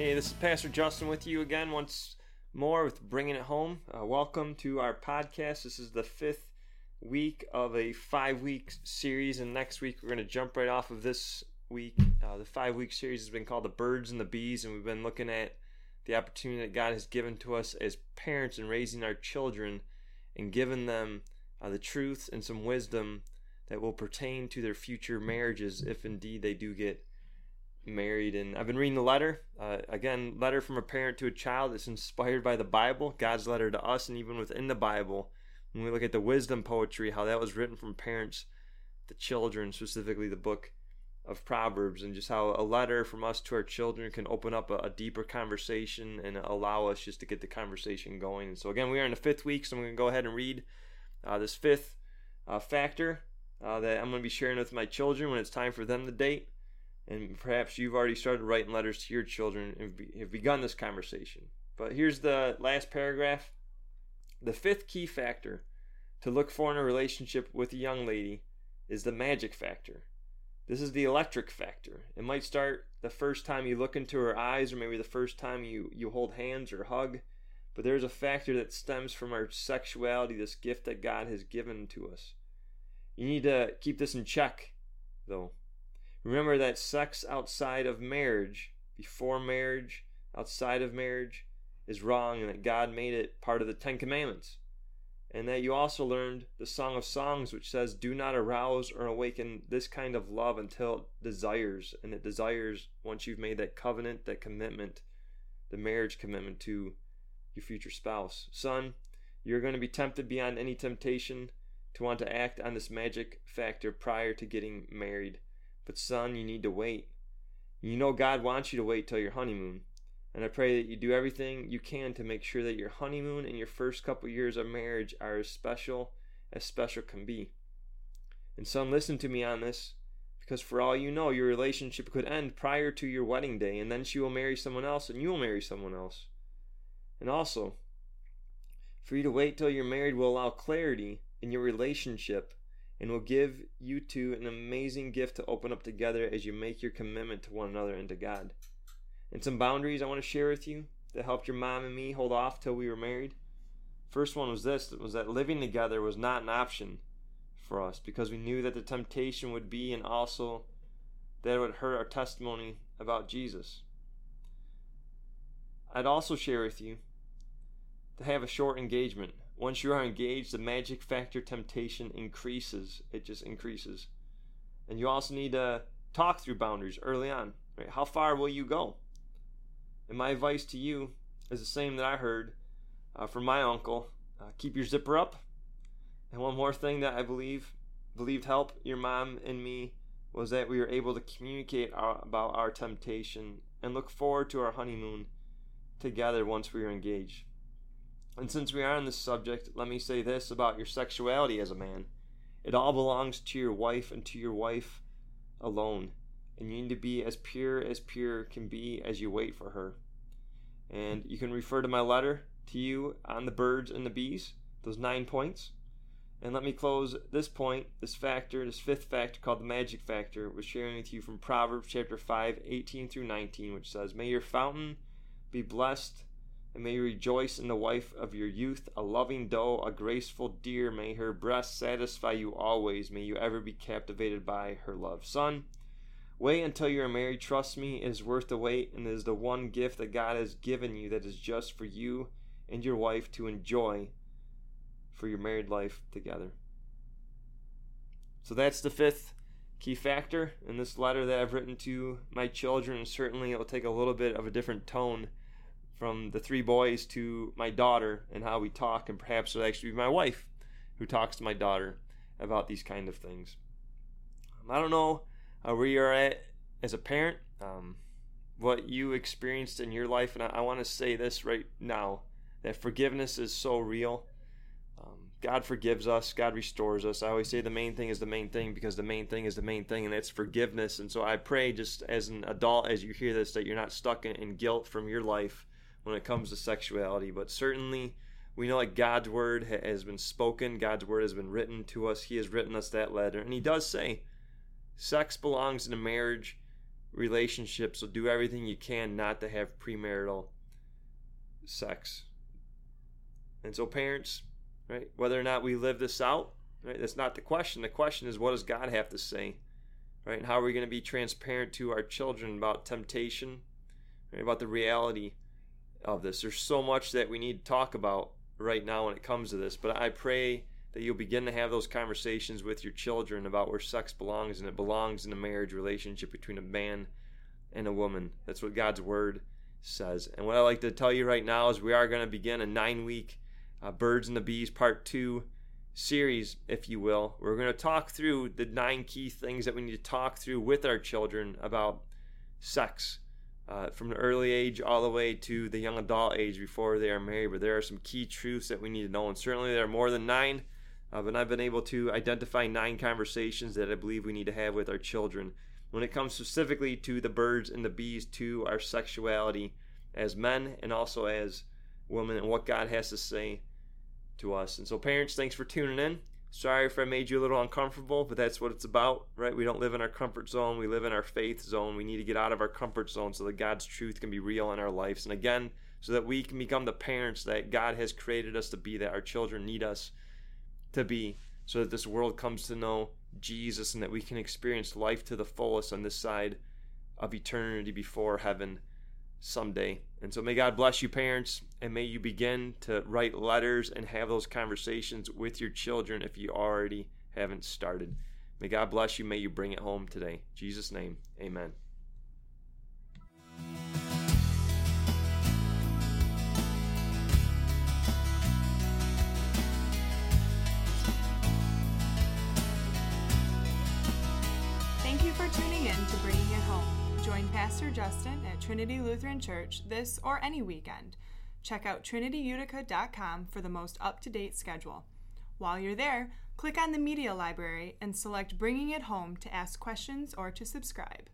Hey, this is Pastor Justin with you again once more with Bringing It Home. Uh, welcome to our podcast. This is the fifth week of a five week series, and next week we're going to jump right off of this week. Uh, the five week series has been called The Birds and the Bees, and we've been looking at the opportunity that God has given to us as parents in raising our children and giving them uh, the truth and some wisdom that will pertain to their future marriages if indeed they do get married and i've been reading the letter. Uh, again letter from a parent to a child that's inspired by the bible god's letter to us and even within the bible. When we look at the wisdom poetry how that was written from parents to children specifically the book of proverbs and just how a letter from us to our children can open up a, a deeper conversation and allow us just to get the conversation going. And so again we are in the fifth week so i'm going to go ahead and read uh, this fifth uh, factor uh, that i'm going to be sharing with my children when it's time for them to date and perhaps you've already started writing letters to your children and have begun this conversation. But here's the last paragraph. The fifth key factor to look for in a relationship with a young lady is the magic factor. This is the electric factor. It might start the first time you look into her eyes, or maybe the first time you, you hold hands or hug. But there's a factor that stems from our sexuality, this gift that God has given to us. You need to keep this in check, though. Remember that sex outside of marriage, before marriage, outside of marriage, is wrong and that God made it part of the Ten Commandments. And that you also learned the Song of Songs, which says, Do not arouse or awaken this kind of love until it desires. And it desires once you've made that covenant, that commitment, the marriage commitment to your future spouse. Son, you're going to be tempted beyond any temptation to want to act on this magic factor prior to getting married. But son, you need to wait. You know God wants you to wait till your honeymoon. And I pray that you do everything you can to make sure that your honeymoon and your first couple years of marriage are as special as special can be. And son, listen to me on this, because for all you know, your relationship could end prior to your wedding day, and then she will marry someone else, and you will marry someone else. And also, for you to wait till you're married will allow clarity in your relationship and will give you two an amazing gift to open up together as you make your commitment to one another and to God. And some boundaries I want to share with you that helped your mom and me hold off till we were married. First one was this was that living together was not an option for us because we knew that the temptation would be and also that it would hurt our testimony about Jesus. I'd also share with you to have a short engagement once you are engaged, the magic factor temptation increases. It just increases. And you also need to talk through boundaries early on. Right? How far will you go? And my advice to you is the same that I heard uh, from my uncle. Uh, keep your zipper up. And one more thing that I believe believed help your mom and me was that we were able to communicate our, about our temptation and look forward to our honeymoon together once we were engaged. And since we are on this subject, let me say this about your sexuality as a man. It all belongs to your wife and to your wife alone. And you need to be as pure as pure can be as you wait for her. And you can refer to my letter to you on the birds and the bees, those nine points. And let me close this point, this factor, this fifth factor called the magic factor, with sharing with you from Proverbs chapter 5, 18 through 19, which says, May your fountain be blessed and may you rejoice in the wife of your youth, a loving doe, a graceful deer. May her breast satisfy you always. May you ever be captivated by her love. Son, wait until you are married. Trust me, it is worth the wait, and is the one gift that God has given you that is just for you and your wife to enjoy for your married life together. So that's the fifth key factor in this letter that I've written to my children, certainly it will take a little bit of a different tone from the three boys to my daughter and how we talk, and perhaps it'll actually be my wife who talks to my daughter about these kind of things. Um, I don't know uh, where you're at as a parent, um, what you experienced in your life, and I, I want to say this right now that forgiveness is so real. Um, God forgives us, God restores us. I always say the main thing is the main thing because the main thing is the main thing, and that's forgiveness. And so I pray, just as an adult, as you hear this, that you're not stuck in, in guilt from your life when it comes to sexuality, but certainly we know that God's word has been spoken, God's word has been written to us. He has written us that letter, and He does say sex belongs in a marriage relationship, so do everything you can not to have premarital sex. And so, parents, right, whether or not we live this out, right, that's not the question. The question is, what does God have to say, right? And how are we going to be transparent to our children about temptation, right, about the reality of this? There's so much that we need to talk about right now when it comes to this, but I pray that you'll begin to have those conversations with your children about where sex belongs and it belongs in a marriage relationship between a man and a woman. That's what God's word says. And what I like to tell you right now is we are going to begin a nine week uh, Birds and the Bees Part 2 series, if you will. We're going to talk through the nine key things that we need to talk through with our children about sex. Uh, from the early age all the way to the young adult age before they are married, but there are some key truths that we need to know, and certainly there are more than nine. Uh, but I've been able to identify nine conversations that I believe we need to have with our children when it comes specifically to the birds and the bees, to our sexuality as men and also as women, and what God has to say to us. And so, parents, thanks for tuning in. Sorry if I made you a little uncomfortable, but that's what it's about, right? We don't live in our comfort zone, we live in our faith zone. We need to get out of our comfort zone so that God's truth can be real in our lives. And again, so that we can become the parents that God has created us to be, that our children need us to be so that this world comes to know Jesus and that we can experience life to the fullest on this side of eternity before heaven someday. And so may God bless you, parents, and may you begin to write letters and have those conversations with your children if you already haven't started. May God bless you. May you bring it home today. In Jesus' name, amen. Pastor Justin at Trinity Lutheran Church this or any weekend. Check out trinityutica.com for the most up to date schedule. While you're there, click on the Media Library and select Bringing It Home to ask questions or to subscribe.